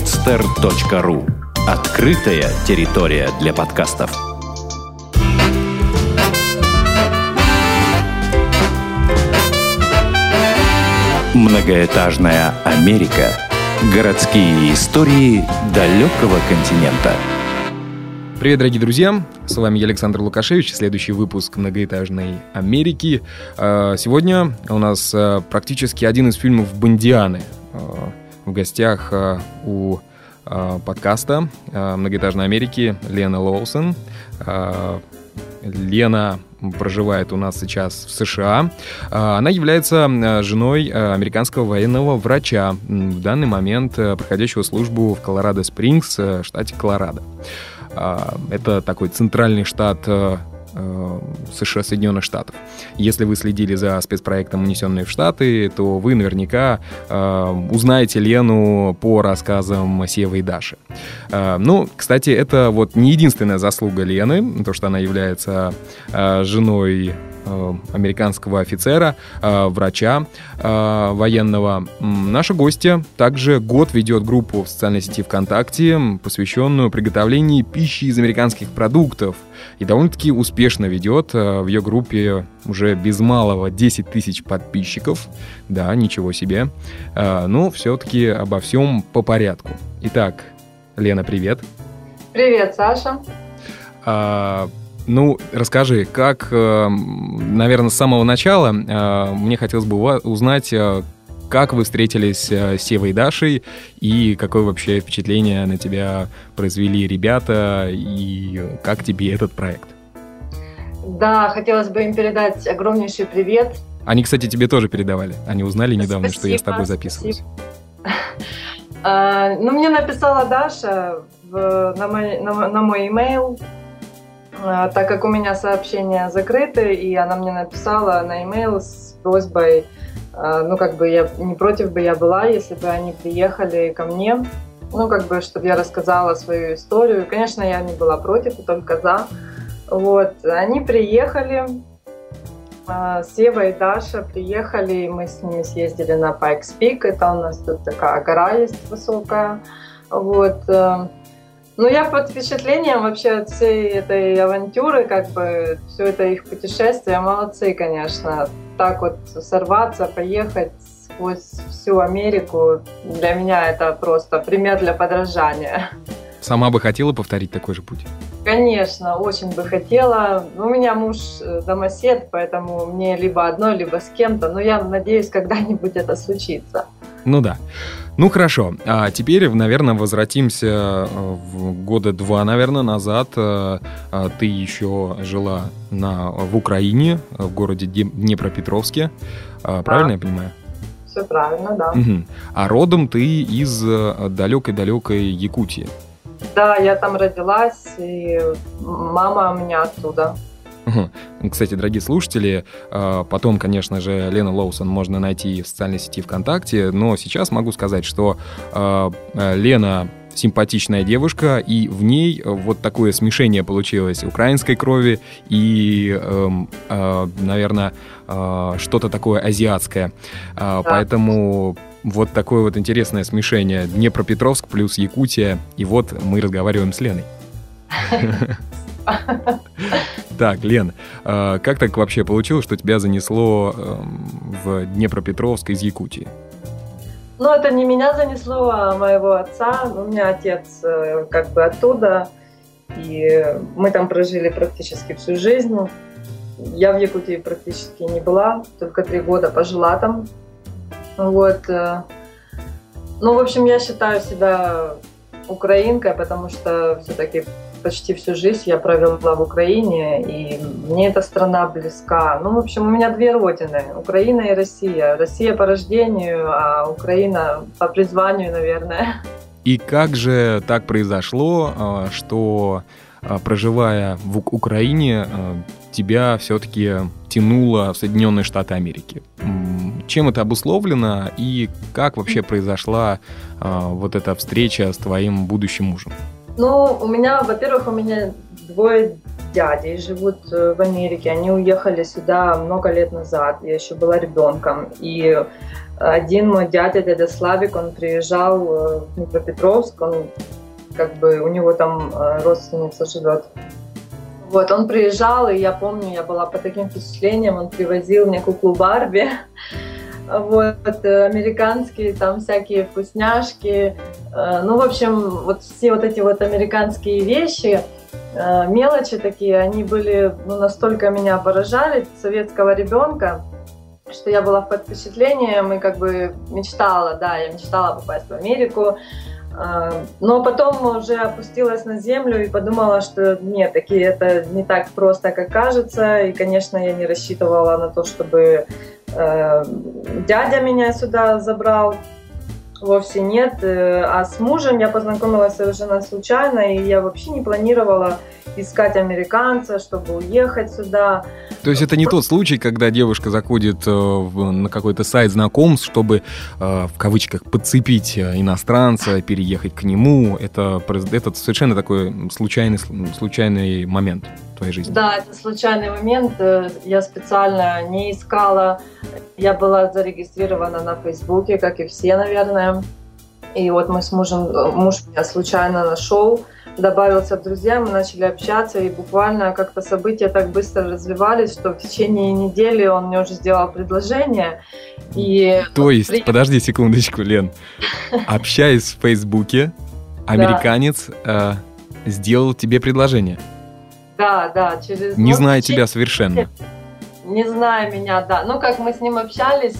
podster.ru Открытая территория для подкастов. Многоэтажная Америка. Городские истории далекого континента. Привет, дорогие друзья! С вами я, Александр Лукашевич, следующий выпуск «Многоэтажной Америки». А, сегодня у нас а, практически один из фильмов «Бондианы». В гостях у подкаста «Многоэтажной Америки» Лена Лоусон. Лена проживает у нас сейчас в США. Она является женой американского военного врача, в данный момент проходящего службу в Колорадо-Спрингс, штате Колорадо. Это такой центральный штат э, э, США, Соединенных Штатов. Если вы следили за спецпроектом «Унесенные в Штаты», то вы наверняка э, узнаете Лену по рассказам Севы и Даши. Э, ну, кстати, это вот не единственная заслуга Лены, то, что она является э, женой Э, американского офицера, э, врача э, военного. Наша гостья также год ведет группу в социальной сети ВКонтакте, посвященную приготовлению пищи из американских продуктов. И довольно-таки успешно ведет в ее группе уже без малого 10 тысяч подписчиков. Да, ничего себе. Но все-таки обо всем по порядку. Итак, Лена, привет. Привет, Саша. А, ну, расскажи, как, э, наверное, с самого начала э, мне хотелось бы узнать, э, как вы встретились с Севой и Дашей, и какое вообще впечатление на тебя произвели ребята, и как тебе этот проект? Да, хотелось бы им передать огромнейший привет. Они, кстати, тебе тоже передавали. Они узнали недавно, спасибо, что я с тобой записываюсь. А, ну, мне написала Даша на мой имейл, а, так как у меня сообщения закрыты, и она мне написала на e с просьбой, ну, как бы я не против бы я была, если бы они приехали ко мне, ну, как бы, чтобы я рассказала свою историю. Конечно, я не была против, и только за. Вот, они приехали, а, Сева и Даша приехали, мы с ними съездили на Pikes Peak, это у нас тут такая гора есть высокая, вот, э, ну, я под впечатлением вообще от всей этой авантюры, как бы, все это их путешествие, молодцы, конечно. Так вот сорваться, поехать сквозь всю Америку, для меня это просто пример для подражания. Сама бы хотела повторить такой же путь? Конечно, очень бы хотела. У меня муж э, домосед, поэтому мне либо одно, либо с кем-то. Но я надеюсь, когда-нибудь это случится. Ну да. Ну хорошо, а теперь, наверное, возвратимся э, в года два, наверное, назад. Э, а ты еще жила на, в Украине, в городе Днепропетровске. А, правильно да. я понимаю? Все правильно, да. Угу. А родом ты из э, далекой-далекой Якутии. Да, я там родилась, и мама у меня оттуда. Кстати, дорогие слушатели, а, потом, конечно же, Лена Лоусон можно найти в социальной сети ВКонтакте, но сейчас могу сказать, что а, а, Лена симпатичная девушка, и в ней вот такое смешение получилось украинской крови и, эм, э, наверное, э, что-то такое азиатское. Да. Поэтому вот такое вот интересное смешение Днепропетровск плюс Якутия, и вот мы разговариваем с Леной. Так, Лен, а, как так вообще получилось, что тебя занесло эм, в Днепропетровск из Якутии? Ну, это не меня занесло, а моего отца. У меня отец э, как бы оттуда, и мы там прожили практически всю жизнь. Я в Якутии практически не была, только три года пожила там. Вот. Э. Ну, в общем, я считаю себя украинкой, потому что все-таки почти всю жизнь я провела в Украине, и мне эта страна близка. Ну, в общем, у меня две родины, Украина и Россия. Россия по рождению, а Украина по призванию, наверное. И как же так произошло, а, что а, проживая в Украине, а, тебя все-таки тянуло в Соединенные Штаты Америки? Чем это обусловлено и как вообще произошла вот эта встреча с твоим будущим мужем? Ну, у меня, во-первых, у меня двое дядей живут э, в Америке. Они уехали сюда много лет назад. Я еще была ребенком. И один мой дядя, дядя Славик, он приезжал э, в Днепропетровск. Он как бы у него там э, родственница живет. Вот, он приезжал, и я помню, я была под таким впечатлением, он привозил мне куклу Барби, вот, американские там всякие вкусняшки, ну, в общем, вот все вот эти вот американские вещи, Э, мелочи такие, они были, ну, настолько меня поражали, советского ребенка, что я была под впечатлением и как бы мечтала, да, я мечтала попасть в Америку, э, но потом уже опустилась на землю и подумала, что нет, такие это не так просто, как кажется. И, конечно, я не рассчитывала на то, чтобы э, дядя меня сюда забрал. Вовсе нет. Э, а с мужем я познакомилась совершенно случайно, и я вообще не планировала искать американца, чтобы уехать сюда. То есть это не тот случай, когда девушка заходит э, на какой-то сайт знакомств, чтобы э, в кавычках подцепить иностранца, переехать к нему. Это, это совершенно такой случайный, случайный момент твоей жизни? Да, это случайный момент. Я специально не искала. Я была зарегистрирована на Фейсбуке, как и все, наверное. И вот мы с мужем, муж меня случайно нашел, добавился в друзья, мы начали общаться, и буквально как-то события так быстро развивались, что в течение недели он мне уже сделал предложение. И То есть, при... подожди секундочку, Лен, общаясь в Фейсбуке, американец э, сделал тебе предложение? Да, да, через... Не зная тебя совершенно. Не зная меня, да. Ну, как мы с ним общались,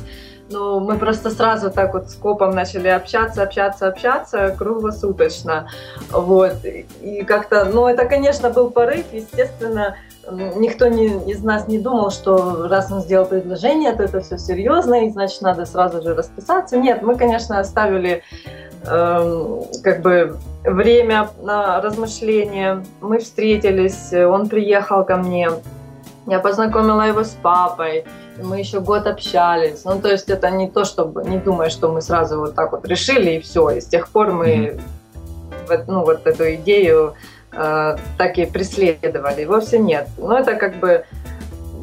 ну, мы просто сразу так вот с копом начали общаться, общаться, общаться круглосуточно. Вот. И как-то, ну, это, конечно, был порыв, естественно, никто не, из нас не думал, что раз он сделал предложение, то это все серьезно, и значит, надо сразу же расписаться. Нет, мы, конечно, оставили Эм, как бы время на размышления. Мы встретились, он приехал ко мне, я познакомила его с папой, мы еще год общались. Ну, то есть это не то, чтобы не думая, что мы сразу вот так вот решили и все. И с тех пор мы mm-hmm. ну, вот эту идею э, так и преследовали. Вовсе нет. Но это как бы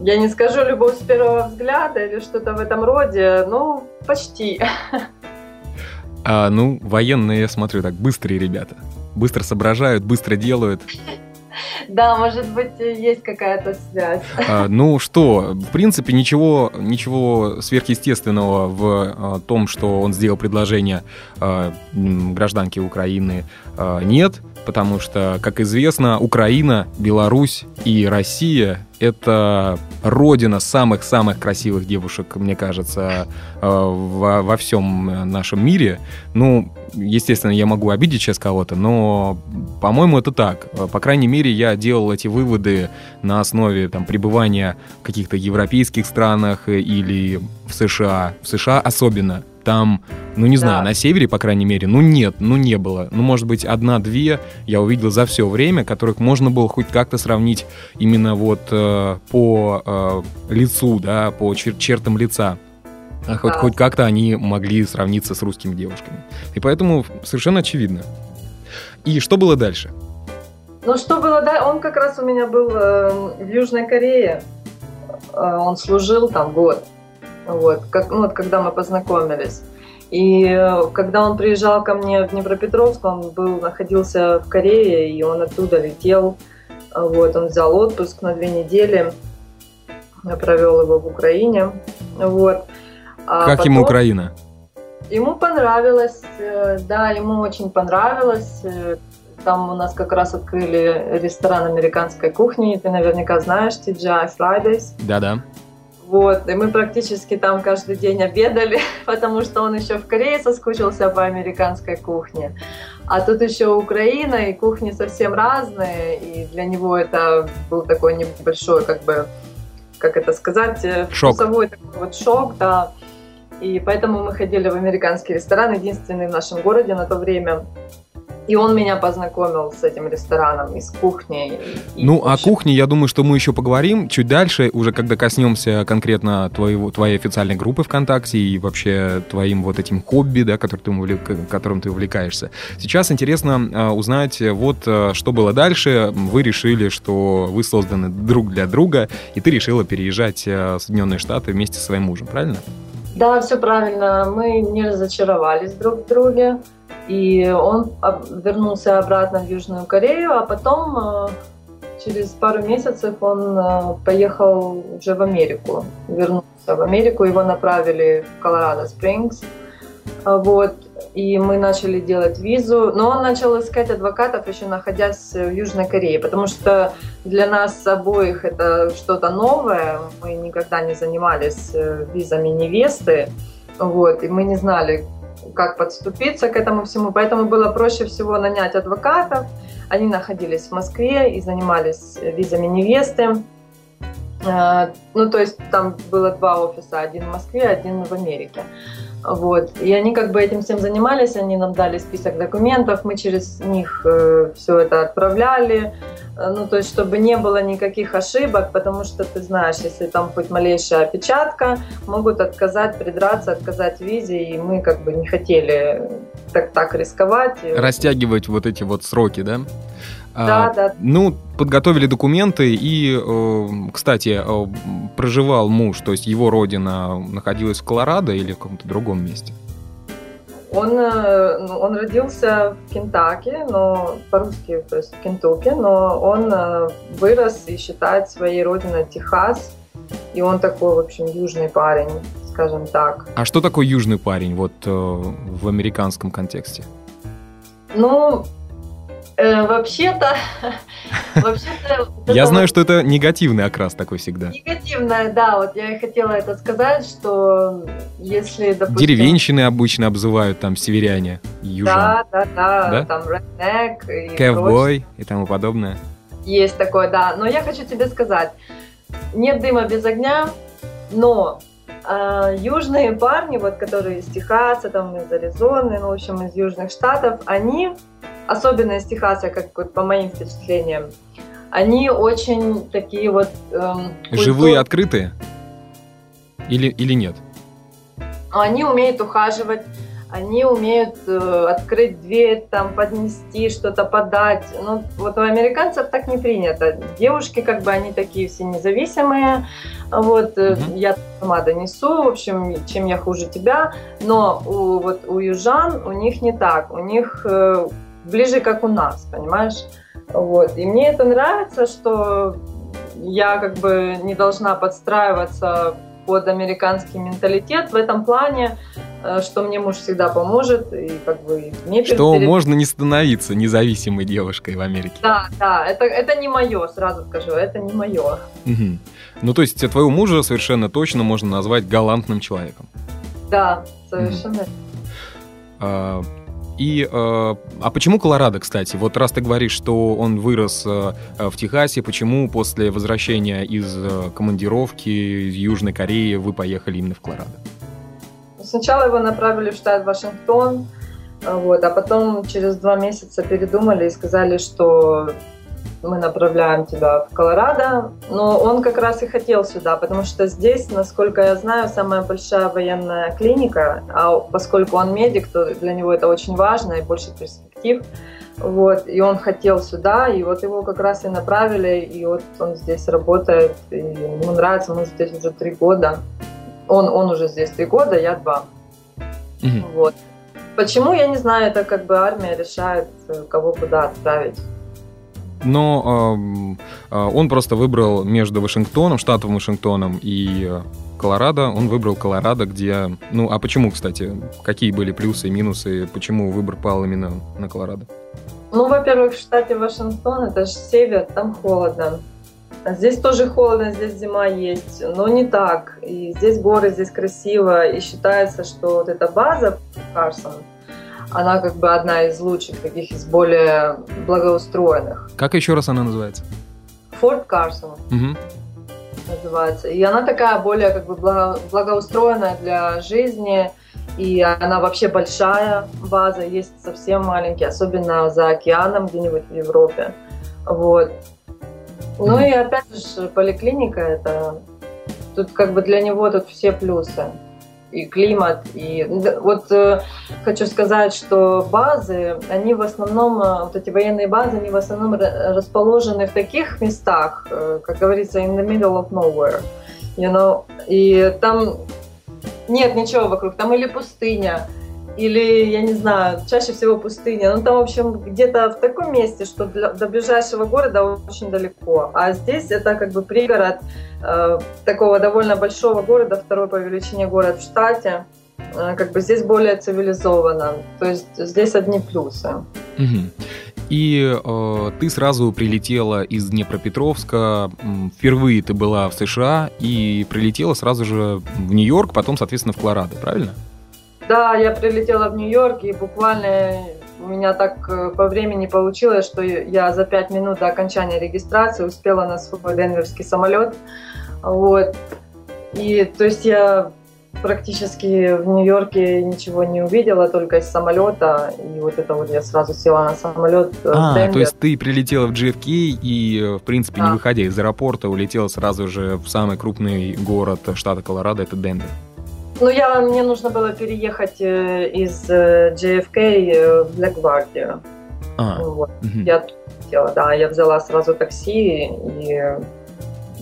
я не скажу любовь с первого взгляда или что-то в этом роде, ну, почти. А, ну, военные, я смотрю, так быстрые ребята. Быстро соображают, быстро делают. Да, может быть, есть какая-то связь. А, ну что, в принципе, ничего, ничего сверхъестественного в а, том, что он сделал предложение а, гражданке Украины, а, нет потому что, как известно, Украина, Беларусь и Россия — это родина самых-самых красивых девушек, мне кажется, э, во, во всем нашем мире. Ну, естественно, я могу обидеть сейчас кого-то, но, по-моему, это так. По крайней мере, я делал эти выводы на основе там, пребывания в каких-то европейских странах или в США. В США особенно там, ну не знаю, на севере, по крайней мере, ну нет, ну не было. Ну, может быть, одна-две я увидел за все время, которых можно было хоть как-то сравнить именно вот э, по э, лицу, да, по чер- чертам лица. А хоть, хоть как-то они могли сравниться с русскими девушками. И поэтому совершенно очевидно. И что было дальше? Ну, что было дальше? Он как раз у меня был э, в Южной Корее. Э, он служил там год. Вот, как, ну, вот когда мы познакомились. И э, когда он приезжал ко мне в Днепропетровск, он был, находился в Корее, и он оттуда летел. Вот, он взял отпуск на две недели. Я провел его в Украине. Вот. А как потом... ему Украина? Ему понравилось, э, да, ему очень понравилось. Э, там у нас как раз открыли ресторан американской кухни. Ты наверняка знаешь, TGI Fridays. Да-да. Вот, и мы практически там каждый день обедали, потому что он еще в Корее соскучился по американской кухне. А тут еще Украина, и кухни совсем разные, и для него это был такой небольшой, как бы, как это сказать, э, шок. вкусовой такой вот шок, да. И поэтому мы ходили в американский ресторан, единственный в нашем городе на то время. И он меня познакомил с этим рестораном и с кухней. И ну, о кухне, я думаю, что мы еще поговорим чуть дальше, уже когда коснемся конкретно твоего, твоей официальной группы ВКонтакте и вообще твоим вот этим хобби, да, который ты увлек, которым ты увлекаешься. Сейчас интересно э, узнать, вот э, что было дальше. Вы решили, что вы созданы друг для друга, и ты решила переезжать э, в Соединенные Штаты вместе со своим мужем, правильно? Да, все правильно. Мы не разочаровались друг в друге. И он вернулся обратно в Южную Корею, а потом э, через пару месяцев он э, поехал уже в Америку, вернулся в Америку, его направили в Колорадо Спрингс. Вот, и мы начали делать визу, но он начал искать адвокатов, еще находясь в Южной Корее, потому что для нас обоих это что-то новое, мы никогда не занимались э, визами невесты, вот, и мы не знали, как подступиться к этому всему. Поэтому было проще всего нанять адвокатов. Они находились в Москве и занимались визами невесты. Э, ну, то есть там было два офиса, один в Москве, один в Америке. Вот. И они как бы этим всем занимались, они нам дали список документов, мы через них э, все это отправляли. Э, ну, то есть, чтобы не было никаких ошибок, потому что ты знаешь, если там хоть малейшая опечатка, могут отказать, придраться, отказать визе, и мы как бы не хотели так, так рисковать. Растягивать вот эти вот сроки, да? Да, а, да. Ну, подготовили документы, и, э, кстати, э, проживал муж, то есть его родина находилась в Колорадо или в каком-то другом месте? Он, э, ну, он родился в Кентаки, но по-русски, то есть в Кентукки, но он вырос и считает своей родиной Техас, и он такой, в общем, южный парень, скажем так. А что такое южный парень вот в американском контексте? Ну, Э, вообще-то, вообще-то... Я знаю, что это негативный окрас такой всегда. Негативная, да, вот я и хотела это сказать, что если, допустим... Деревенщины обычно обзывают там северяне, южан. Да, да, да, да? там redneck и Ковбой и тому подобное. Есть такое, да. Но я хочу тебе сказать, нет дыма без огня, но а, южные парни, вот которые из Техаса, там из Аризоны, ну, в общем, из южных штатов, они особенно из Техаса, как вот по моим впечатлениям, они очень такие вот... Эм, Живые, открытые? Или, или нет? Они умеют ухаживать, они умеют э, открыть дверь, там, поднести, что-то подать. Ну, вот у американцев так не принято. Девушки, как бы, они такие все независимые. Вот, э, mm-hmm. я сама донесу, в общем, чем я хуже тебя. Но у, вот, у южан у них не так. У них э, ближе как у нас, понимаешь? Вот. И мне это нравится, что я как бы не должна подстраиваться под американский менталитет в этом плане, что мне муж всегда поможет и как бы мне Что перед... можно не становиться независимой девушкой в Америке. Да, да, это, это не мое, сразу скажу, это не мое. Угу. Ну, то есть твоего мужа совершенно точно можно назвать галантным человеком. Да, совершенно. Угу. А, и, э, а почему Колорадо, кстати? Вот раз ты говоришь, что он вырос э, в Техасе, почему после возвращения из э, командировки из Южной Кореи вы поехали именно в Колорадо? Сначала его направили в штат Вашингтон, вот, а потом через два месяца передумали и сказали, что мы направляем тебя в Колорадо. Но он как раз и хотел сюда, потому что здесь, насколько я знаю, самая большая военная клиника, а поскольку он медик, то для него это очень важно и больше перспектив. Вот, и он хотел сюда, и вот его как раз и направили, и вот он здесь работает, и ему нравится, мы здесь уже три года. Он, он уже здесь три года, я два. Mm-hmm. Вот. Почему, я не знаю, это как бы армия решает, кого куда отправить но э, он просто выбрал между Вашингтоном, штатом Вашингтоном и э, Колорадо. Он выбрал Колорадо, где... Ну, а почему, кстати? Какие были плюсы и минусы? Почему выбор пал именно на Колорадо? Ну, во-первых, в штате Вашингтон, это же север, там холодно. Здесь тоже холодно, здесь зима есть, но не так. И здесь горы, здесь красиво. И считается, что вот эта база Карсон, она как бы одна из лучших, таких из более благоустроенных. Как еще раз она называется? Форт Карсон. Угу. Называется. И она такая более как бы благо, благоустроенная для жизни. И она вообще большая база, есть совсем маленькие, особенно за океаном где-нибудь в Европе. Вот. Ну и опять же, поликлиника это тут как бы для него тут все плюсы и климат. И вот э, хочу сказать, что базы, они в основном, э, вот эти военные базы, они в основном расположены в таких местах, э, как говорится, in the middle of nowhere. You know? И там нет ничего вокруг, там или пустыня, или, я не знаю, чаще всего пустыня. Ну, там, в общем, где-то в таком месте, что для, до ближайшего города очень далеко. А здесь это как бы пригород э, такого довольно большого города, второй по величине город в штате. Э, как бы здесь более цивилизованно. То есть здесь одни плюсы. И э, ты сразу прилетела из Днепропетровска. Впервые ты была в США и прилетела сразу же в Нью-Йорк, потом, соответственно, в Колорадо, правильно? Да, я прилетела в Нью-Йорк, и буквально у меня так э, по времени получилось, что я за пять минут до окончания регистрации успела на свой денверский самолет. Вот. И то есть я практически в Нью-Йорке ничего не увидела, только из самолета. И вот это вот я сразу села на самолет. А, то есть ты прилетела в JFK и, в принципе, да. не выходя из аэропорта, улетела сразу же в самый крупный город штата Колорадо, это Денвер. Ну, я, мне нужно было переехать э, из э, JFK э, в Лагвардию. А, вот. угу. Я хотела, да, я взяла сразу такси и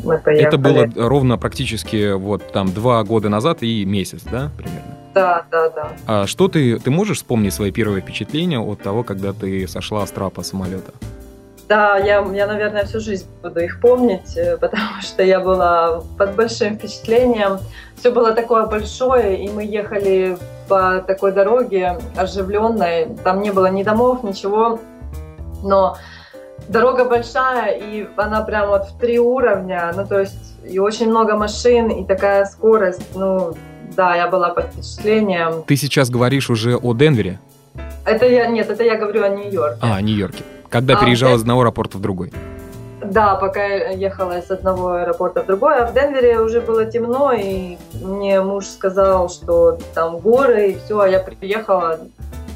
мы поехали. Это было ровно практически вот там два года назад и месяц, да, примерно? Да, да, да. А что ты, ты можешь вспомнить свои первые впечатления от того, когда ты сошла с трапа самолета? Да, я, я, наверное, всю жизнь буду их помнить, э, потому что я была под большим впечатлением. Все было такое большое, и мы ехали по такой дороге оживленной. Там не было ни домов, ничего. Но дорога большая, и она прям вот в три уровня. Ну, то есть, и очень много машин, и такая скорость. Ну, да, я была под впечатлением. Ты сейчас говоришь уже о Денвере? Это я, нет, это я говорю о Нью-Йорке. А, о Нью-Йорке. Когда а, переезжала из одного аэропорта в другой? Да, пока я ехала из одного аэропорта в другой, а в Денвере уже было темно, и мне муж сказал, что там горы, и все, а я приехала,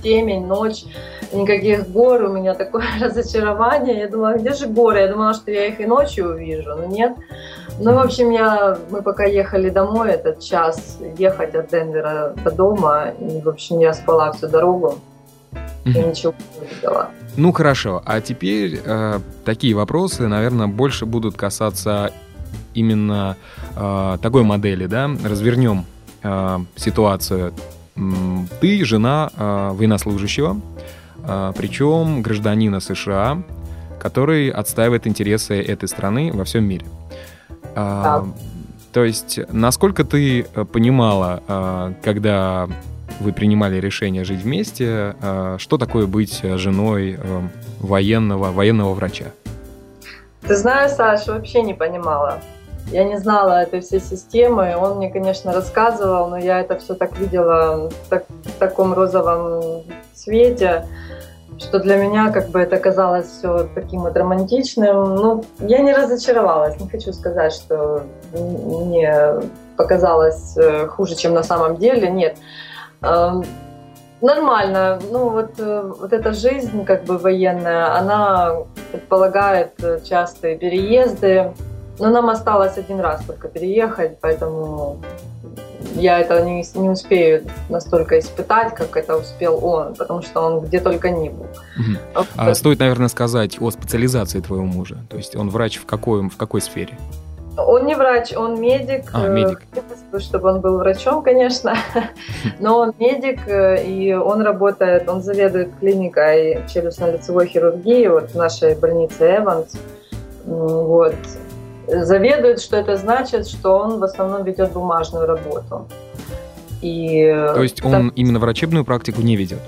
темень, ночь, никаких гор, у меня такое разочарование, я думала, где же горы, я думала, что я их и ночью увижу, но нет. Ну, в общем, я, мы пока ехали домой, этот час ехать от Денвера до дома, и, в общем, я спала всю дорогу, и ничего не видела. Ну хорошо, а теперь э, такие вопросы, наверное, больше будут касаться именно э, такой модели, да? Развернем э, ситуацию. Ты жена э, военнослужащего, э, причем гражданина США, который отстаивает интересы этой страны во всем мире. Э, да. То есть, насколько ты э, понимала, э, когда вы принимали решение жить вместе. А, что такое быть женой э, военного, военного врача? Ты знаешь, Саша, вообще не понимала. Я не знала этой всей системы. Он мне, конечно, рассказывал, но я это все так видела так, в таком розовом цвете, что для меня как бы это казалось все таким вот романтичным. Ну, я не разочаровалась. Не хочу сказать, что мне показалось э, хуже, чем на самом деле. Нет. Нормально. Ну вот, э, вот эта жизнь как бы военная, она предполагает э, частые переезды. Но нам осталось один раз только переехать, поэтому я это не, не успею настолько испытать, как это успел он, потому что он где только не был. Угу. А стоит, наверное, сказать о специализации твоего мужа. То есть он врач в какой, в какой сфере? Он не врач, он медик. А, медик. Хотелось чтобы он был врачом, конечно. Но он медик, э, и он работает, он заведует клиникой челюстно-лицевой хирургии вот в нашей больнице Эванс. Вот. Заведует, что это значит, что он в основном ведет бумажную работу. И То есть он так... именно врачебную практику не ведет?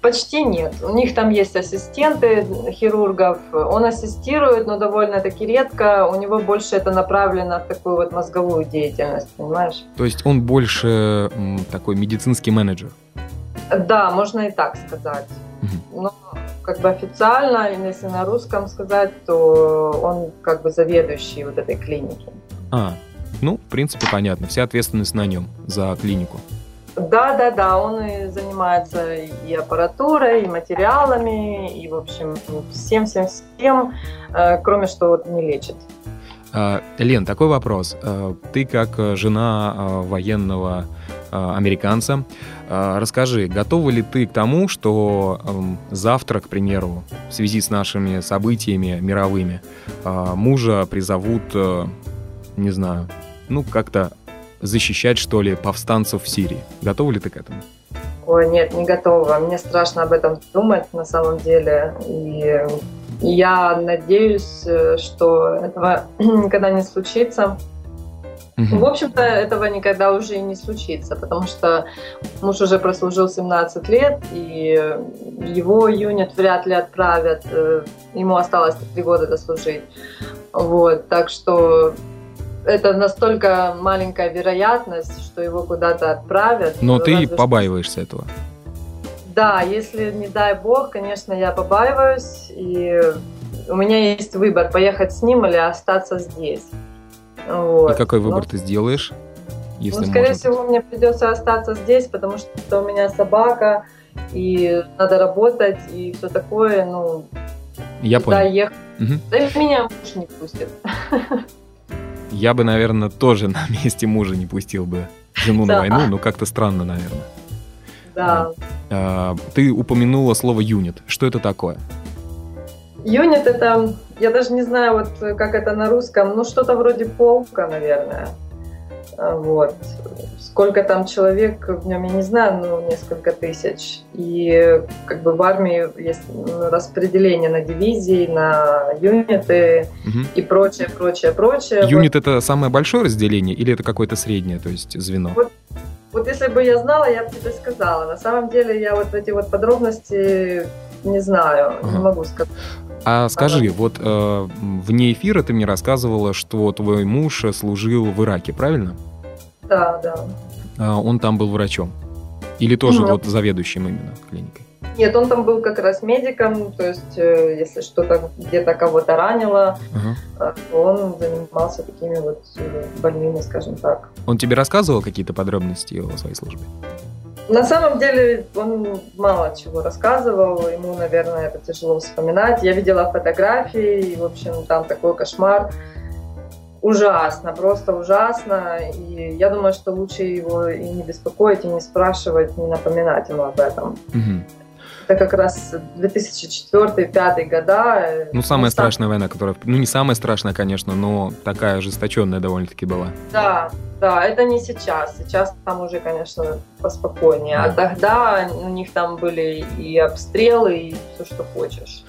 Почти нет. У них там есть ассистенты хирургов. Он ассистирует, но довольно-таки редко. У него больше это направлено в такую вот мозговую деятельность, понимаешь? То есть он больше такой медицинский менеджер? Да, можно и так сказать. Угу. Но как бы официально, если на русском сказать, то он как бы заведующий вот этой клиники. А, ну, в принципе, понятно. Вся ответственность на нем за клинику. Да, да, да, он и занимается и аппаратурой, и материалами, и, в общем, всем-всем-всем, э, кроме что не лечит. А, Лен, такой вопрос. Э, ты как жена военного американца, расскажи, готова ли ты к тому, что эм, завтра, к примеру, в связи с нашими событиями мировыми, мужа призовут, не знаю, ну, как-то защищать, что ли, повстанцев в Сирии. Готова ли ты к этому? Ой, нет, не готова. Мне страшно об этом думать на самом деле. И я надеюсь, э, что этого никогда не случится. Угу. В общем-то, этого никогда уже и не случится, потому что муж уже прослужил 17 лет, и его юнит вряд ли отправят. Э, ему осталось 3 года дослужить. Вот, так что это настолько маленькая вероятность, что его куда-то отправят. Но ты побаиваешься этого? Да, если не дай бог, конечно, я побаиваюсь, и у меня есть выбор, поехать с ним или остаться здесь. Вот. И какой выбор Но... ты сделаешь? Если ну, скорее всего, мне придется остаться здесь, потому что у меня собака, и надо работать, и все такое, ну... Я понял. Ехать. Угу. Да меня муж не пустит. Я бы, наверное, тоже на месте мужа не пустил бы жену на войну, но как-то странно, наверное. Да. А, ты упомянула слово юнит. Что это такое? Юнит это, я даже не знаю, вот как это на русском, ну что-то вроде полка, наверное. А, вот сколько там человек в нем, я не знаю, ну, несколько тысяч. И как бы в армии есть ну, распределение на дивизии, на юниты угу. и прочее, прочее, прочее. Юнит вот. это самое большое разделение или это какое-то среднее, то есть звено? Вот, вот если бы я знала, я бы тебе сказала. На самом деле я вот эти вот подробности не знаю, ага. не могу сказать. А скажи, вот э, вне эфира ты мне рассказывала, что твой муж служил в Ираке, правильно? Да, да. А, он там был врачом? Или тоже Нет. вот заведующим именно клиникой? Нет, он там был как раз медиком, то есть э, если что-то где-то кого-то ранило, uh-huh. он занимался такими вот э, больными, скажем так. Он тебе рассказывал какие-то подробности о своей службе? На самом деле он мало чего рассказывал, ему, наверное, это тяжело вспоминать. Я видела фотографии, и, в общем, там такой кошмар ужасно, просто ужасно. И я думаю, что лучше его и не беспокоить, и не спрашивать, не напоминать ему об этом. Угу. Это как раз 2004-2005 года. Ну, самая страшная война, которая... Ну, не самая страшная, конечно, но такая ожесточенная довольно-таки была. Да, да, это не сейчас. Сейчас там уже, конечно, поспокойнее. А да. Тогда у них там были и обстрелы, и все, что хочешь.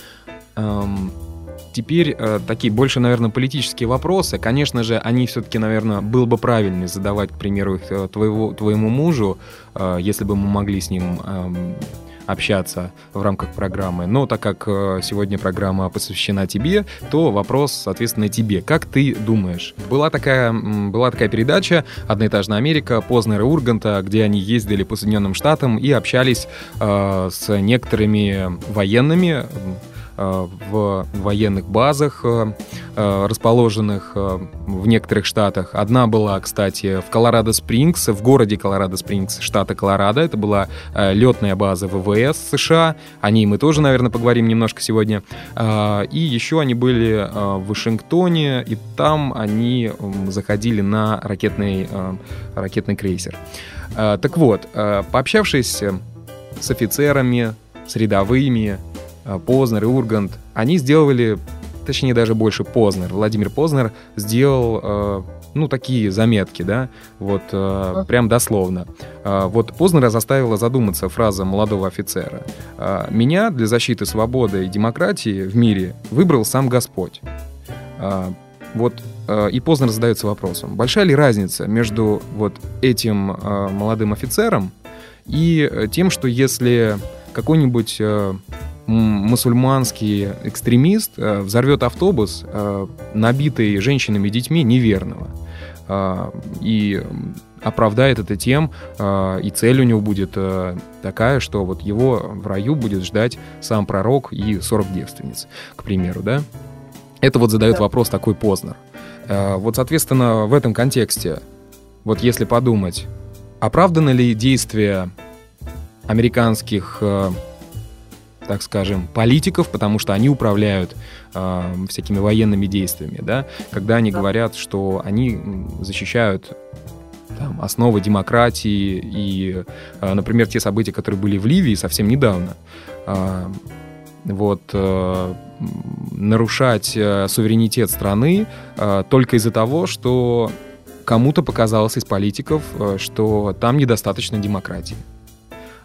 Эм, Теперь э, такие больше, наверное, политические вопросы. Конечно же, они все-таки, наверное, было бы правильно задавать, к примеру, их э, твоего, твоему мужу, э, если бы мы могли с ним э, общаться в рамках программы. Но так как э, сегодня программа посвящена тебе, то вопрос, соответственно, тебе. Как ты думаешь? Была такая, была такая передача «Одноэтажная Америка» Познера и Урганта, где они ездили по Соединенным Штатам и общались э, с некоторыми военными, в военных базах, э, э, расположенных в некоторых штатах. Одна была, кстати, в Колорадо-Спрингс, в городе Колорадо-Спрингс, штата Колорадо. Это была летная база ВВС США. О ней мы тоже, наверное, поговорим немножко сегодня. И еще они были в Вашингтоне, и там они заходили на ракетный, ракетный крейсер. Так вот, пообщавшись с офицерами, с рядовыми, Э, Познер и Ургант, они сделали, точнее даже больше Познер, Владимир Познер сделал, э, ну, такие заметки, да, вот э, прям дословно. Вот Познера заставила задуматься фраза молодого офицера. «Меня для защиты свободы и демократии в мире выбрал сам Господь». Вот и Познер задается вопросом, большая ли разница между вот этим молодым офицером и тем, что если какой-нибудь мусульманский экстремист э, взорвет автобус, э, набитый женщинами и детьми неверного. Э, и оправдает это тем, и цель у него будет такая, что вот его в раю будет ждать сам пророк и 40 девственниц, к примеру, да? Это вот задает вопрос такой Познер. Вот, соответственно, в этом контексте, вот если подумать, оправданы ли действия американских, так скажем, политиков, потому что они управляют э, всякими военными действиями, да, когда они да. говорят, что они защищают там, основы демократии и, э, например, те события, которые были в Ливии совсем недавно. Э, вот э, нарушать э, суверенитет страны э, только из-за того, что кому-то показалось из политиков, э, что там недостаточно демократии.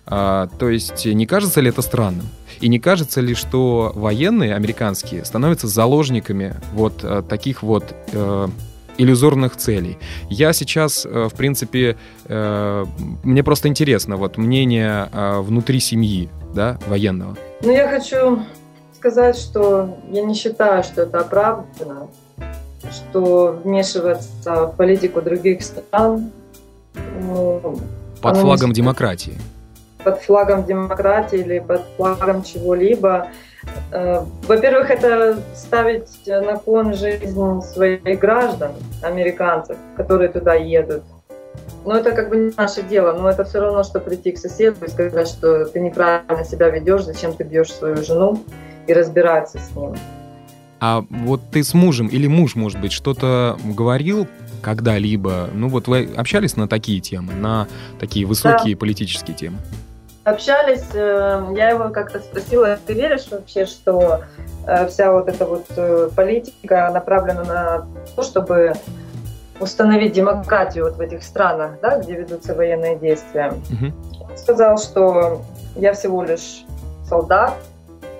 А, то есть не кажется ли это странным? И не кажется ли, что военные американские становятся заложниками вот а, таких вот э, иллюзорных целей? Я сейчас, э, в принципе, э, мне просто интересно вот мнение э, внутри семьи, да, военного. Ну, я хочу сказать, что я не считаю, что это оправдано что вмешиваться в политику других стран... Ну, под флагом не... демократии. Под флагом демократии или под флагом чего-либо. Э, во-первых, это ставить на кон жизнь своих граждан, американцев, которые туда едут. Но это как бы не наше дело, но это все равно, что прийти к соседу и сказать, что ты неправильно себя ведешь, зачем ты бьешь свою жену и разбираться с ним. А вот ты с мужем или муж, может быть, что-то говорил когда-либо? Ну вот вы общались на такие темы, на такие высокие да. политические темы? Общались, э, я его как-то спросила, ты веришь вообще, что э, вся вот эта вот э, политика направлена на то, чтобы установить демократию вот в этих странах, да, где ведутся военные действия. Угу. Он сказал, что я всего лишь солдат,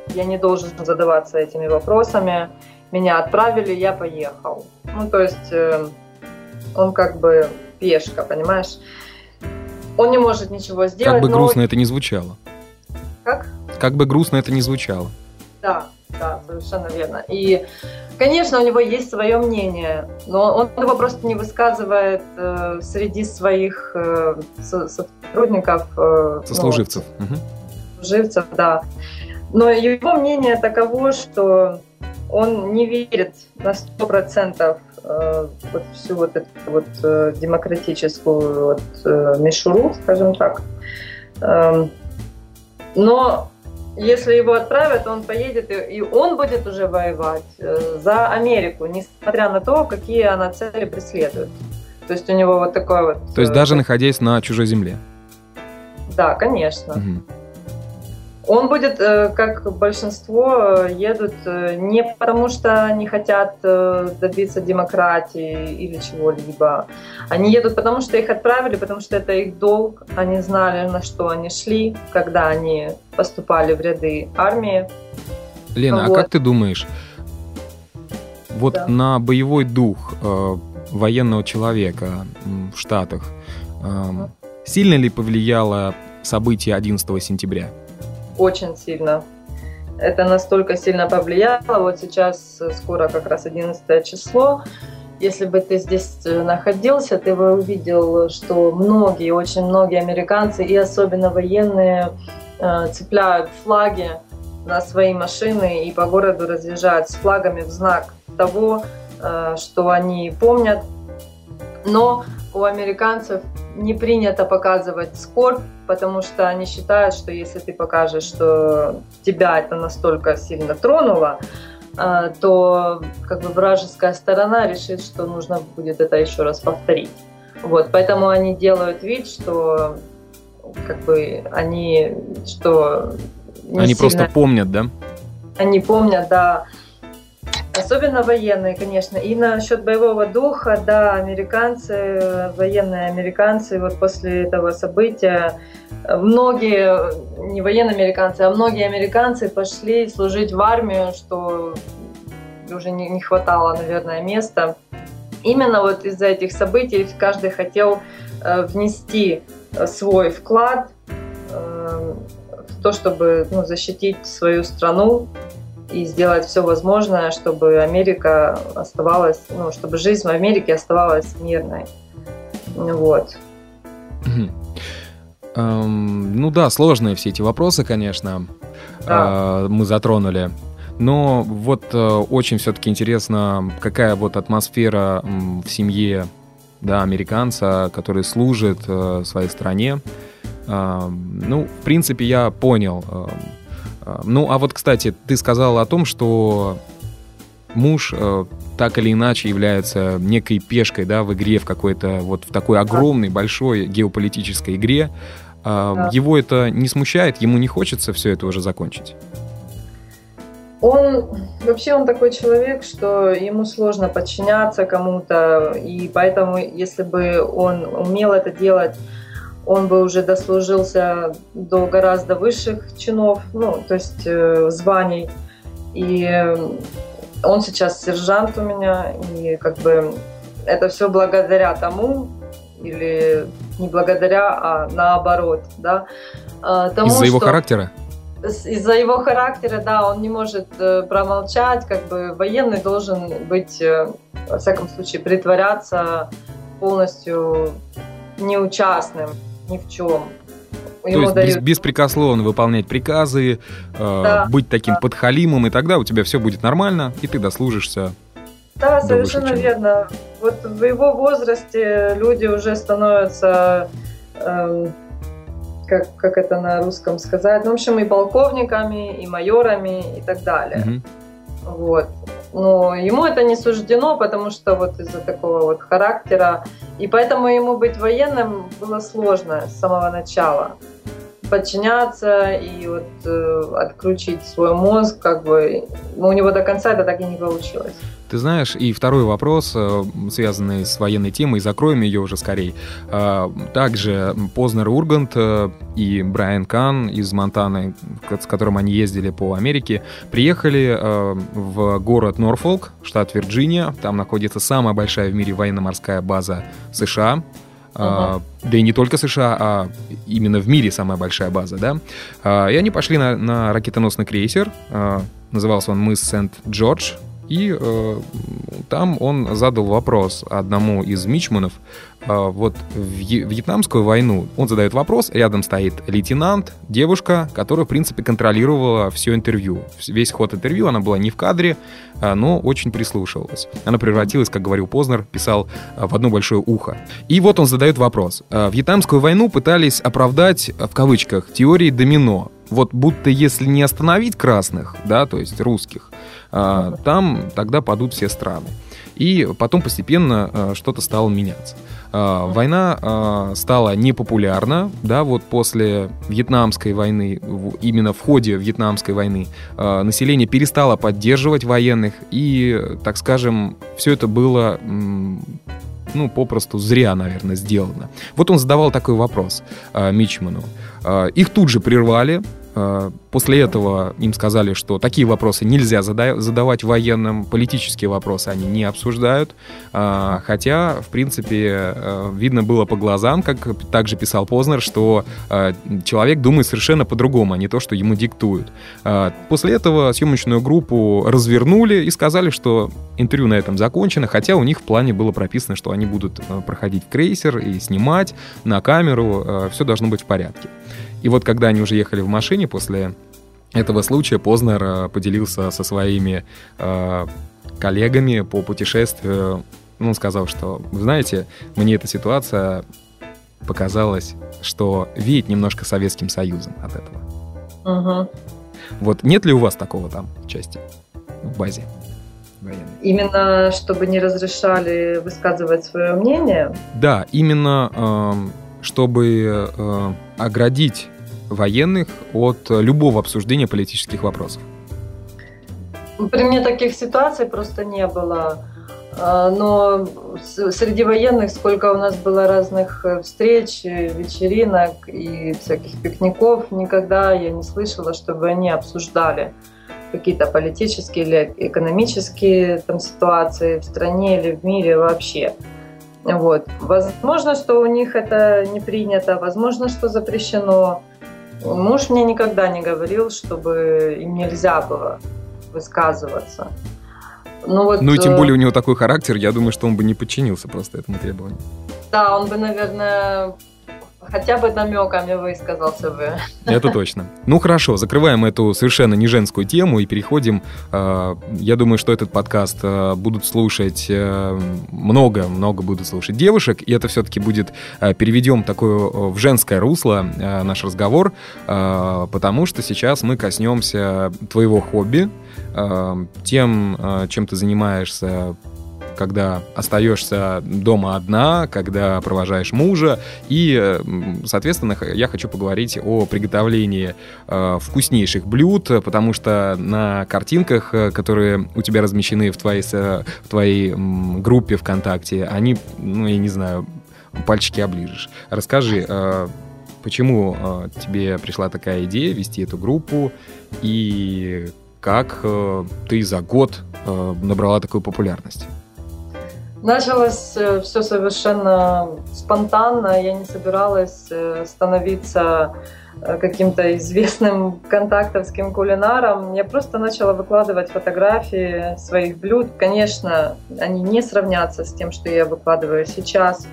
я не должен задаваться этими вопросами. Меня отправили, я поехал. Ну, то есть он как бы пешка, понимаешь? Он не может ничего сделать. Как бы грустно но... это не звучало. Как? Как бы грустно это не звучало. Да, да, совершенно верно. И, конечно, у него есть свое мнение, но он его просто не высказывает э, среди своих э, сотрудников. Э, Сослуживцев. Ну, угу. Сослуживцев, да. Но его мнение таково, что он не верит на сто процентов вот всю вот эту вот э, демократическую вот, э, мишуру, скажем так. Эм, но если его отправят, он поедет, и он будет уже воевать за Америку, несмотря на то, какие она цели преследует. То есть у него вот такой вот... То есть даже находясь на чужой земле? Да, конечно. Угу. Он будет, э, как большинство, э, едут э, не потому, что они хотят добиться демократии или чего-либо. Они едут потому, что их отправили, потому что это их долг. Они знали, на что они шли, когда они поступали в ряды армии. Лена, вот. а как ты думаешь, вот да. на боевой дух э, военного человека в Штатах э, сильно ли повлияло событие 11 сентября? Очень сильно. Это настолько сильно повлияло. Вот сейчас э, скоро как раз 11 число. Если бы ты здесь э, находился, ты бы увидел, что многие, очень многие американцы и особенно военные э, цепляют флаги на свои машины и по городу разъезжают с флагами в знак того, что они помнят. Но у американцев не принято показывать скорбь, потому что они считают, что если ты покажешь, что тебя это настолько сильно тронуло, а, то как бы вражеская сторона решит, что нужно будет это еще раз повторить. Вот, поэтому они делают вид, что как бы они, что они сильно... просто помнят, да? Они помнят, да. Особенно военные, конечно. И насчет боевого духа, да, американцы, военные американцы, вот после этого события, многие, не военные американцы, а многие американцы пошли служить в армию, что уже не, не хватало, наверное, места. Именно вот из-за этих событий каждый хотел э, внести свой вклад э, в то, чтобы ну, защитить свою страну, и сделать все возможное, чтобы Америка оставалась, ну, чтобы жизнь в Америке оставалась мирной. Вот. Эм, ну да, сложные все эти вопросы, конечно, да. э, мы затронули. Но вот э, очень все-таки интересно, какая вот атмосфера в семье да, американца, который служит э, своей стране. Э, ну, в принципе, я понял. Э, ну, а вот, кстати, ты сказал о том, что муж э, так или иначе является некой пешкой, да, в игре, в какой-то вот в такой огромной, большой геополитической игре. Э, да. Его это не смущает, ему не хочется все это уже закончить. Он вообще он такой человек, что ему сложно подчиняться кому-то, и поэтому, если бы он умел это делать, он бы уже дослужился до гораздо высших чинов, ну, то есть э, званий. И он сейчас сержант у меня, и как бы это все благодаря тому, или не благодаря, а наоборот, да. А, тому, Из-за его характера? из-за его характера, да, он не может э, промолчать, как бы военный должен быть, э, во всяком случае, притворяться полностью неучастным ни в чем. Ему То есть дают... беспрекословно выполнять приказы, э, да, быть таким да. подхалимом, и тогда у тебя все будет нормально, и ты дослужишься. Да, совершенно верно. Вот в его возрасте люди уже становятся э, как, как это на русском сказать, ну, в общем, и полковниками, и майорами, и так далее. Mm-hmm. Вот. Но ему это не суждено, потому что вот из-за такого вот характера. И поэтому ему быть военным было сложно с самого начала. Подчиняться и вот э, отключить свой мозг, как бы, но у него до конца это так и не получилось. Ты знаешь, и второй вопрос, э, связанный с военной темой, закроем ее уже скорее. Э, также Познер Ургант э, и Брайан Кан из Монтаны, с которым они ездили по Америке, приехали в город Норфолк, штат Вирджиния. Там находится самая большая в мире военно-морская база США. Uh-huh. да и не только США, а именно в мире самая большая база, да. и они пошли на, на ракетоносный крейсер, назывался он мыс Сент-Джордж, и э, там он задал вопрос одному из мичманов. Э, вот в Вьетнамскую войну он задает вопрос, рядом стоит лейтенант, девушка, которая, в принципе, контролировала все интервью. Весь ход интервью, она была не в кадре, э, но очень прислушивалась. Она превратилась, как говорил Познер, писал э, в одно большое ухо. И вот он задает вопрос. Э, Вьетнамскую войну пытались оправдать, в кавычках, теорией домино. Вот будто если не остановить красных, да, то есть русских, а, там тогда падут все страны. И потом постепенно а, что-то стало меняться. А, война стала непопулярна, да, вот после Вьетнамской войны, именно в ходе Вьетнамской войны, население перестало поддерживать военных, и, так скажем, все это было ну, попросту зря, наверное, сделано. Вот он задавал такой вопрос э, Мичману. Э, их тут же прервали, после этого им сказали, что такие вопросы нельзя задавать военным, политические вопросы они не обсуждают, э, хотя, в принципе, э, видно было по глазам, как также писал Познер, что человек думает совершенно по-другому, а не то, что ему диктуют. После этого съемочную группу развернули и сказали, что интервью на этом закончено, хотя у них в плане было прописано, что они будут проходить в крейсер и снимать на камеру, все должно быть в порядке. И вот когда они уже ехали в машине после этого случая, Познер э, поделился со своими э, коллегами по путешествию. Он сказал, что, вы знаете, мне эта ситуация показалась, что веет немножко Советским Союзом от этого. Угу. Вот нет ли у вас такого там части в базе? военной. Именно чтобы не разрешали высказывать свое мнение? Да, именно э, чтобы э, оградить военных от любого обсуждения политических вопросов? При мне таких ситуаций просто не было. А, но среди военных сколько у нас было разных э, встреч, вечеринок и всяких пикников, никогда я не слышала, чтобы они обсуждали какие-то политические или экономические там, ситуации в стране или в мире вообще. Вот. Возможно, что у них это не принято, возможно, что запрещено. Муж мне никогда не говорил, чтобы им нельзя было высказываться. Ну, вот, ну и тем э, более у него такой характер, я думаю, что он бы не подчинился просто этому требованию. Да, он бы, наверное, хотя бы намеками высказался бы. Это точно. Ну хорошо, закрываем эту совершенно не женскую тему и переходим. Э, я думаю, что этот подкаст э, будут слушать много-много будут слушать девушек, и это все-таки будет переведем такое в женское русло наш разговор, потому что сейчас мы коснемся твоего хобби, тем, чем ты занимаешься когда остаешься дома одна, когда провожаешь мужа. И, соответственно, я хочу поговорить о приготовлении э, вкуснейших блюд, потому что на картинках, э, которые у тебя размещены в твоей, в твоей группе ВКонтакте, они, ну, я не знаю, пальчики оближешь. Расскажи, э, почему тебе пришла такая идея вести эту группу и как ты за год набрала такую популярность? Началось э, все совершенно спонтанно. Я не собиралась э, становиться э, каким-то известным контактовским кулинаром. Я просто начала выкладывать фотографии своих блюд. Конечно, они не сравнятся с тем, что я выкладываю сейчас.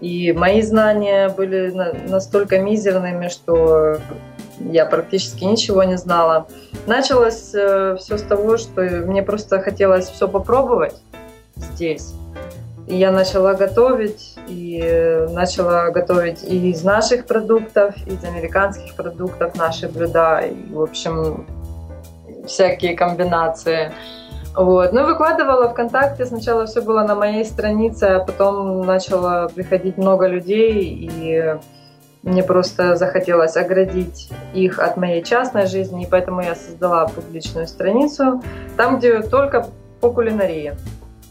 И мои знания были настолько мизерными, что я практически ничего не знала. Началось все с того, что мне просто хотелось все попробовать здесь. И я начала готовить, и начала готовить и из наших продуктов, и из американских продуктов наши блюда, и, в общем, всякие комбинации. Вот. Ну, выкладывала ВКонтакте. Сначала все было на моей странице, а потом начало приходить много людей, и мне просто захотелось оградить их от моей частной жизни, и поэтому я создала публичную страницу, там, где только по кулинарии.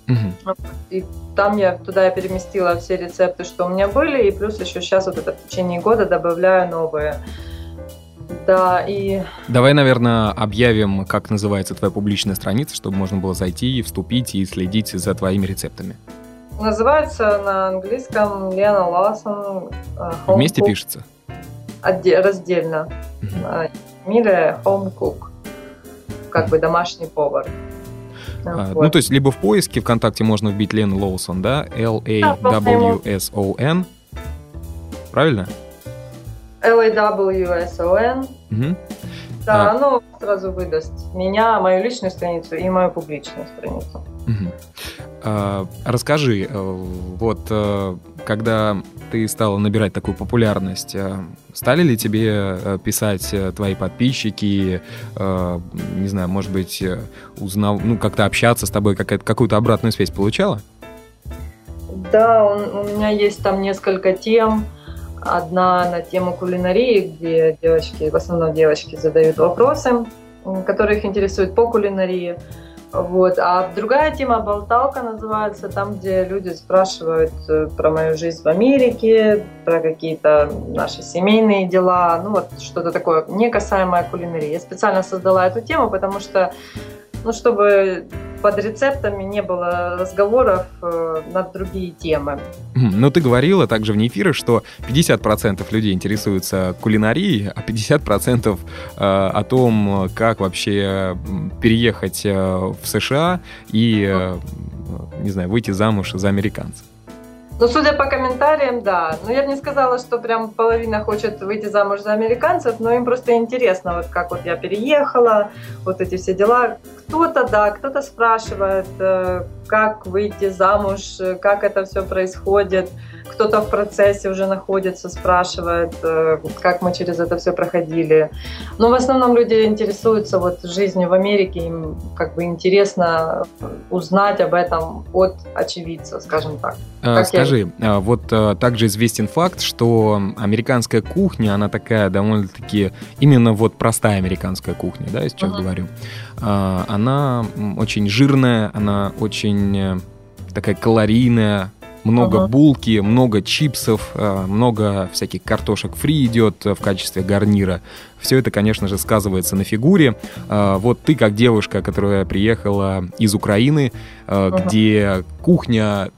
Угу. И там я туда я переместила все рецепты, что у меня были, и плюс еще сейчас вот это в течение года добавляю новые. Да, и... Давай, наверное, объявим, как называется твоя публичная страница, чтобы можно было зайти и вступить и следить за твоими рецептами. Называется на английском Лена Ласон. Э, Вместе пишется? Отде- раздельно. Uh-huh. Миля Home Cook. Как бы домашний повар. А, вот. Ну, то есть, либо в поиске ВКонтакте можно вбить Лен Лоусон, да? L-A-W-S-O-N. Правильно? L-A-W-S-O-N. Угу. Да, а... оно сразу выдаст меня, мою личную страницу и мою публичную страницу. Угу. А, расскажи, э, вот э, когда ты стала набирать такую популярность, э, стали ли тебе писать твои подписчики, не знаю, может быть, узнав, ну, как-то общаться с тобой, какую-то обратную связь получала? Да, он, у меня есть там несколько тем. Одна на тему кулинарии, где девочки, в основном девочки задают вопросы, которые их интересуют по кулинарии. Вот. А другая тема «Болталка» называется, там, где люди спрашивают э, про мою жизнь в Америке, про какие-то наши семейные дела, ну вот что-то такое не касаемое кулинарии. Я специально создала эту тему, потому что ну, чтобы под рецептами не было разговоров э, на другие темы. Ну, ты говорила также в эфира, что 50% людей интересуются кулинарией, а 50% э, о том, как вообще переехать э, в США и, э, не знаю, выйти замуж за американца. Ну, судя по комментариям, да. Но я бы не сказала, что прям половина хочет выйти замуж за американцев, но им просто интересно, вот как вот я переехала, вот эти все дела. Кто-то, да, кто-то спрашивает, э, как выйти замуж, как это все происходит. Кто-то в процессе уже находится, спрашивает, э, как мы через это все проходили. Но в основном люди интересуются вот жизнью в Америке, им как бы интересно узнать об этом от очевидца, скажем так. А, скажи, я... Вот также известен факт, что американская кухня, она такая довольно-таки именно вот простая американская кухня, да, я сейчас uh-huh. говорю. А, она очень жирная, она очень э, такая калорийная, много ага. булки, много чипсов, э, много всяких картошек фри идет в качестве гарнира. Все это, конечно же, сказывается на фигуре. Э, вот ты, как девушка, которая приехала из Украины, ага. где кухня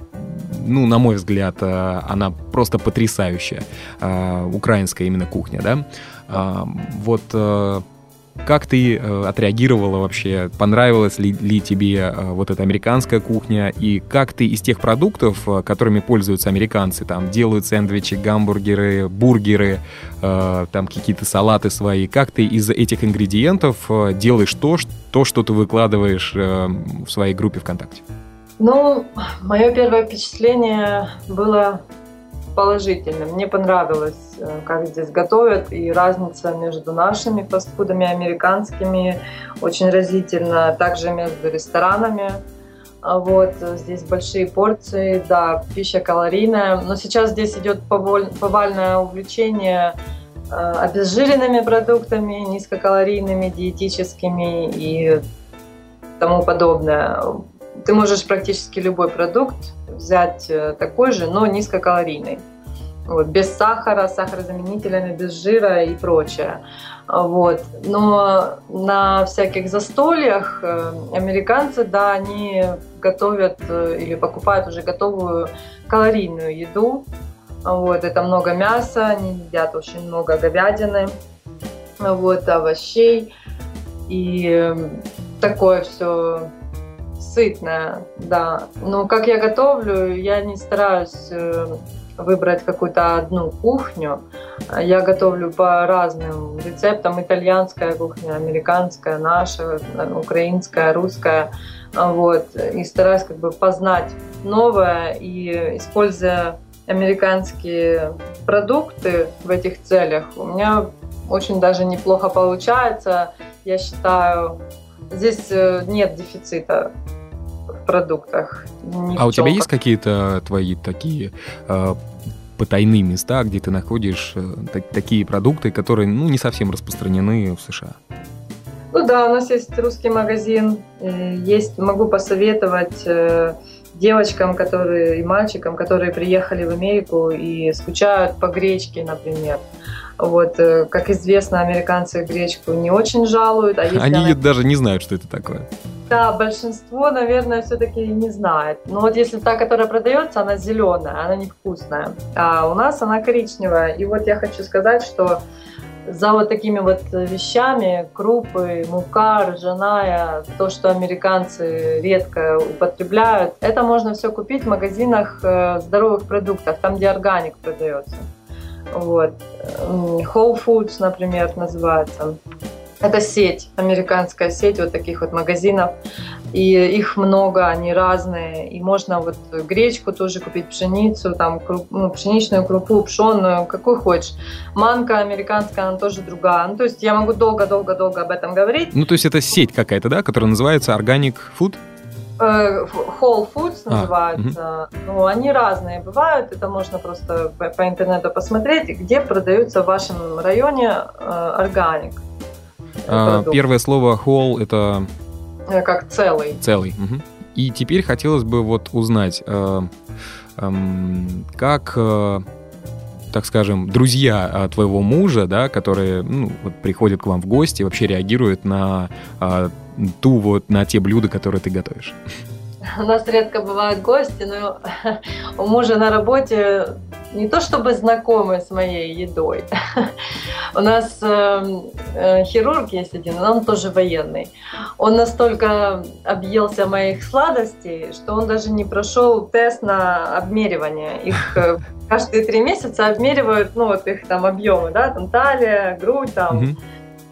ну, на мой взгляд, она просто потрясающая. Украинская именно кухня, да. Вот как ты э, отреагировала вообще? Понравилась ли, ли тебе э, вот эта американская кухня? И как ты из тех продуктов, э, которыми пользуются американцы, там делают сэндвичи, гамбургеры, бургеры, э, там какие-то салаты свои, как ты из этих ингредиентов э, делаешь то, то, что ты выкладываешь э, в своей группе ВКонтакте? Ну, мое первое впечатление было положительным. Мне понравилось, э, как здесь готовят, и разница между нашими фастфудами, американскими, очень разительна. Также между ресторанами. А вот, здесь большие порции, да, пища калорийная. Но сейчас здесь идет повальное увлечение э, обезжиренными продуктами, низкокалорийными, диетическими и тому подобное. Ты можешь практически любой продукт взять э, такой же, но низкокалорийный. Вот, без сахара, сахарозаменителями, без жира и прочее. Вот. Но на всяких застольях э, американцы, да, они готовят э, или покупают уже готовую калорийную еду. Вот, это много мяса, они едят очень много говядины, вот, овощей. И такое все сытная, да. Но как я готовлю, я не стараюсь э, выбрать какую-то одну кухню. Я готовлю по разным рецептам. Итальянская кухня, американская, наша, украинская, русская. Вот. И стараюсь как бы познать новое и используя американские продукты в этих целях, у меня очень даже неплохо получается. Я считаю, здесь э, нет дефицита продуктах. а у тебя есть какие-то твои такие э, потайные места, где ты находишь э, так, такие продукты, которые ну, не совсем распространены в США? Ну да, у нас есть русский магазин. Э, есть, могу посоветовать э, девочкам, которые и мальчикам, которые приехали в Америку и скучают по гречке, например. Вот, э, как известно, американцы гречку не очень жалуют. А Они она... даже не знают, что это такое. Да, большинство, наверное, все-таки не знает. Но вот если та, которая продается, она зеленая, она невкусная. А у нас она коричневая. И вот я хочу сказать, что за вот такими вот вещами, крупы, мука, ржаная, то, что американцы редко употребляют, это можно все купить в магазинах э, здоровых продуктов, там, где органик продается. Вот. Whole Foods, например, называется. Это сеть, американская сеть вот таких вот магазинов. И их много, они разные. И можно вот гречку тоже купить, пшеницу, там, круп, ну, пшеничную крупу, пшенную, какую хочешь. Манка американская, она тоже другая. Ну, то есть я могу долго-долго-долго об этом говорить. Ну, то есть это сеть какая-то, да, которая называется Organic Food? Э, Whole Foods а, называется. Угу. Ну, они разные бывают. Это можно просто по, по интернету посмотреть, где продаются в вашем районе э, органик. А, первое слово whole это э, как целый. Целый. Угу. И теперь хотелось бы вот узнать, э, э, как так скажем, друзья твоего мужа, да, которые ну, вот приходят к вам в гости, вообще реагируют на ту вот, на те блюда, которые ты готовишь? У нас редко бывают гости, но у мужа на работе не то чтобы знакомы с моей едой. У нас э, э, хирург есть один, он тоже военный. Он настолько объелся моих сладостей, что он даже не прошел тест на обмеривание. Их э, каждые три месяца обмеривают, ну вот их там объемы, да, там талия, грудь, там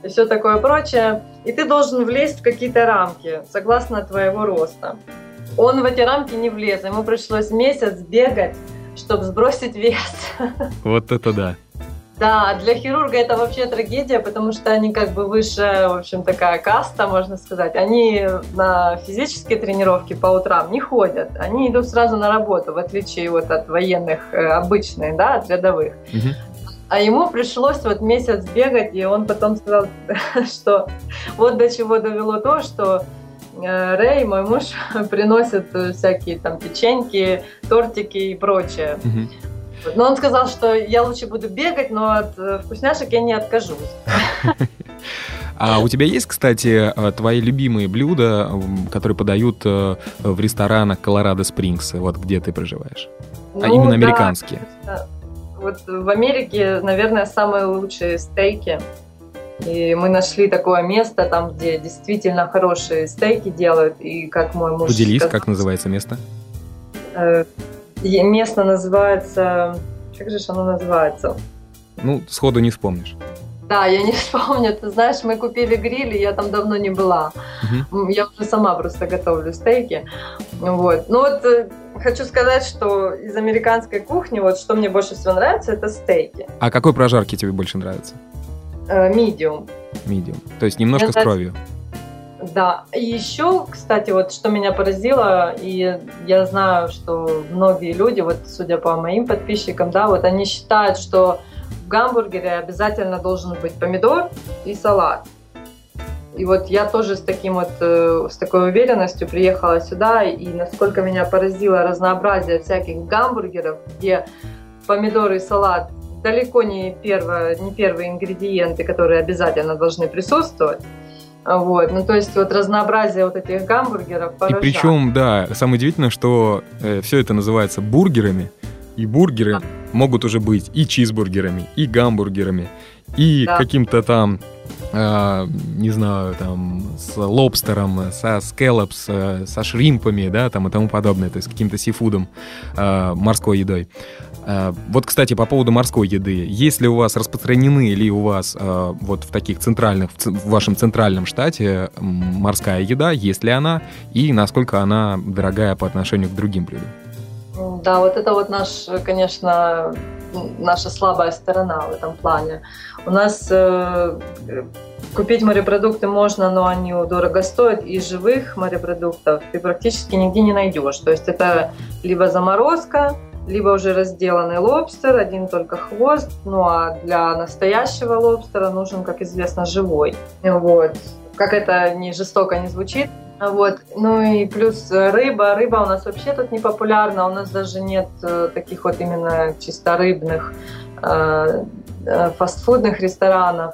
и все такое прочее. И ты должен влезть в какие-то рамки, согласно твоего роста. Он в эти рамки не влез, ему пришлось месяц бегать, чтобы сбросить вес. Вот это да. Да, для хирурга это вообще трагедия, потому что они как бы выше, в общем, такая каста, можно сказать. Они на физические тренировки по утрам не ходят, они идут сразу на работу, в отличие вот от военных э, обычных, да, от рядовых. Угу. А ему пришлось вот месяц бегать, и он потом сказал, что вот до чего довело то, что э, Рэй, мой муж, приносит всякие там печеньки, тортики и прочее. Но он сказал, что я лучше буду бегать, но от э, вкусняшек я не откажусь. А у тебя есть, кстати, э, твои любимые блюда, которые подают в ресторанах Колорадо Спрингс, вот где ты проживаешь? А ну, а именно американские? Да, вот в Америке, наверное, самые лучшие стейки. И мы нашли такое место, там, где действительно хорошие стейки делают. И как мой муж Поделись, сказал, как называется место? Э, место называется... Как же оно называется? Ну, сходу не вспомнишь. Да, я не вспомню. Ты знаешь, мы купили гриль, и я там давно не была. Угу. Я уже сама просто готовлю стейки. Вот. Ну вот э, хочу сказать, что из американской кухни, вот что мне больше всего нравится, это стейки. А какой прожарки тебе больше нравится? Медиум. Медиум. То есть немножко мне с кровью. Да, и еще, кстати, вот что меня поразило, и я знаю, что многие люди, вот судя по моим подписчикам, да, вот они считают, что гамбургере обязательно должен быть помидор и салат. И вот я тоже с таким вот, э, с такой уверенностью приехала сюда, и насколько меня поразило разнообразие всяких гамбургеров, где помидоры и салат далеко не, первое, не первые ингредиенты, которые обязательно должны присутствовать. Вот, ну то есть вот разнообразие вот этих гамбургеров поражает. И причем, да, самое удивительное, что э, все это называется бургерами, и бургеры да. могут уже быть и чизбургерами, и гамбургерами, и да. каким-то там э, не знаю, там, с лобстером, со скеллопс, э, со шримпами, да, там и тому подобное, то есть каким-то сифудом, э, морской едой. Э, вот, кстати, по поводу морской еды. Есть ли у вас распространены ли у вас э, вот в таких центральных, в вашем центральном штате морская еда? Есть ли она? И насколько она дорогая по отношению к другим блюдам? Да, вот это вот наш, конечно, наша слабая сторона в этом плане. У нас э, купить морепродукты можно, но они дорого стоят, и живых морепродуктов ты практически нигде не найдешь. То есть это либо заморозка, либо уже разделанный лобстер, один только хвост, ну а для настоящего лобстера нужен, как известно, живой. Вот. Как это не жестоко не звучит, вот. Ну и плюс рыба. Рыба у нас вообще тут не популярна. У нас даже нет э, таких вот именно чисто рыбных э, э, фастфудных ресторанов.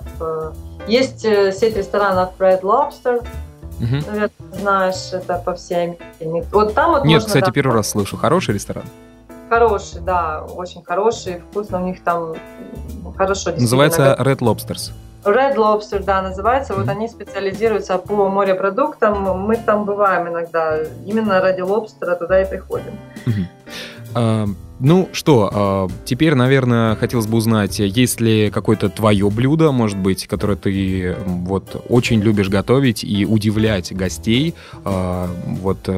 Есть сеть ресторанов Red Lobster. Угу. Наверное, знаешь, это по всей Америке. Вот там вот Нет, кстати, там... первый раз слышу. Хороший ресторан? Хороший, да, очень хороший, вкусно у них там хорошо. Называется Red Lobsters. Red Lobster, да, называется. Mm-hmm. Вот они специализируются по морепродуктам. Мы там бываем иногда. Именно ради лобстера туда и приходим. Mm-hmm. Uh, ну что, uh, теперь, наверное, хотелось бы узнать, есть ли какое-то твое блюдо, может быть, которое ты вот очень любишь готовить и удивлять гостей, uh, вот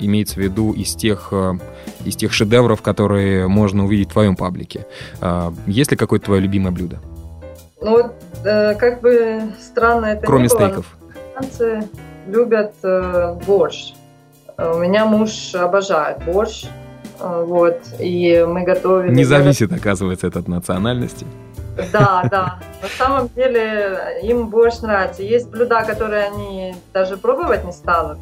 имеется в виду из тех, из тех шедевров, которые можно увидеть в твоем паблике. Есть ли какое-то твое любимое блюдо? Ну вот, э, как бы странно это Кроме было, стейков. Танцы любят э, борщ. У меня муж обожает борщ. Э, вот, и мы готовим... Не зависит, оказывается, это от национальности. Да, да. На самом деле им борщ нравится. Есть блюда, которые они даже пробовать не станут.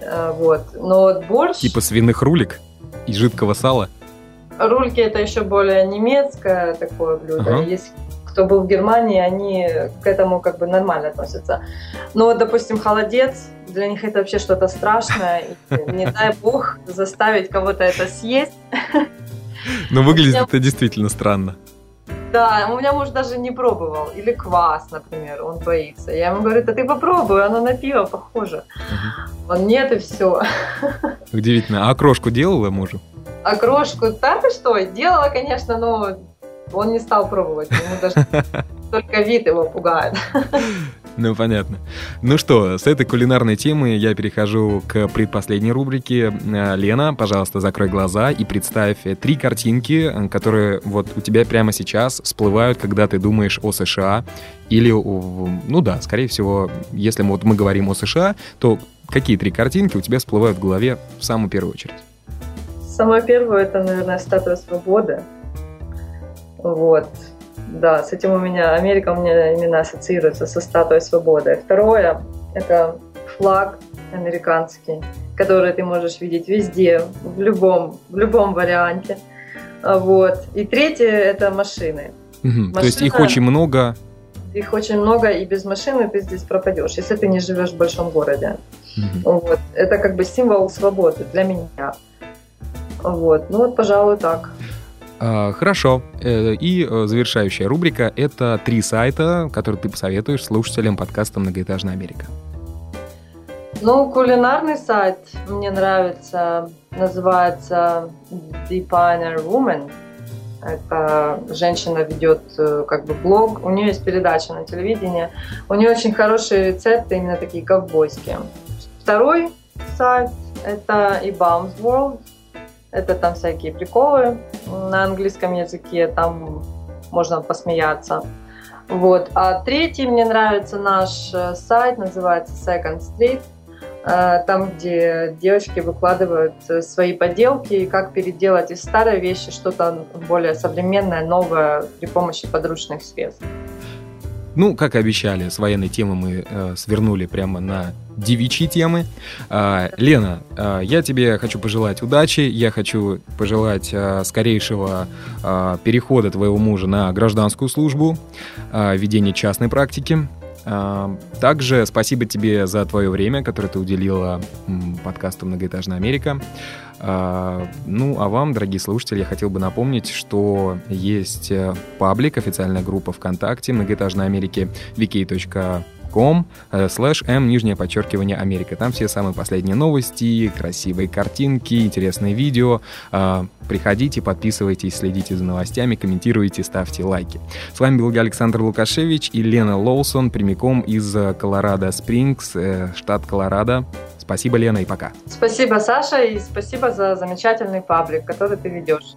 Э, вот. Но борщ... Типа свиных рулик и жидкого сала? Рульки это еще более немецкое такое блюдо. Ага. Есть кто был в Германии, они к этому как бы нормально относятся. Но вот, допустим, холодец, для них это вообще что-то страшное. И, не дай бог заставить кого-то это съесть. Но выглядит это действительно странно. Да, у меня муж даже не пробовал. Или квас, например, он боится. Я ему говорю, да ты попробуй, оно на пиво похоже. Угу. Он нет и все. Удивительно. А окрошку делала мужу? Окрошку? Да ты что, делала, конечно, но он не стал пробовать, ему даже только вид его пугает. Ну, понятно. Ну что, с этой кулинарной темы я перехожу к предпоследней рубрике. Э, Лена, пожалуйста, закрой глаза и представь три картинки, которые вот у тебя прямо сейчас всплывают, когда ты думаешь о США. Или, ну да, скорее всего, если мы, вот мы говорим о США, то какие три картинки у тебя всплывают в голове в самую первую очередь? Самое первое, это, наверное, статуя свободы. Вот. Да, с этим у меня Америка у меня именно ассоциируется со статуей свободы. Второе – это флаг американский, который ты можешь видеть везде, в любом, в любом варианте. Вот. И третье – это машины. Угу. Машина, То есть их очень много? Их очень много, и без машины ты здесь пропадешь, если ты не живешь в большом городе. Угу. Вот. Это как бы символ свободы для меня. Вот. Ну вот, пожалуй, так. А, хорошо. Э, и э, завершающая рубрика — это три сайта, которые ты посоветуешь слушателям подкаста «Многоэтажная Америка». Ну, кулинарный сайт мне нравится, называется Deepiner Woman. Это женщина ведет э, как бы блог, у нее есть передача на телевидении. У нее очень хорошие рецепты, именно такие ковбойские. Второй сайт это eBaum's World. Это там всякие приколы на английском языке, там можно посмеяться. Вот. А третий мне нравится наш э, сайт, называется Second Street. Э, там, где девочки выкладывают э, свои поделки и как переделать из старой вещи что-то более современное, новое при помощи подручных средств. Ну, как и обещали, с военной темы мы э, свернули прямо на девичьи темы. Э, Лена, э, я тебе хочу пожелать удачи, я хочу пожелать э, скорейшего э, перехода твоего мужа на гражданскую службу, э, ведения частной практики. Также спасибо тебе за твое время, которое ты уделила подкасту «Многоэтажная Америка». А, ну, а вам, дорогие слушатели, я хотел бы напомнить, что есть э, паблик, официальная группа ВКонтакте «Многоэтажной Америки» vk.com э, слэш m нижнее подчеркивание Америка. Там все самые последние новости, красивые картинки, интересные видео. А, приходите, подписывайтесь, следите за новостями, комментируйте, ставьте лайки. С вами был Александр Лукашевич и Лена Лоусон, прямиком из Колорадо Спрингс, э, штат Колорадо. Спасибо, Лена, и пока. Спасибо, Саша, и спасибо за замечательный паблик, который ты ведешь.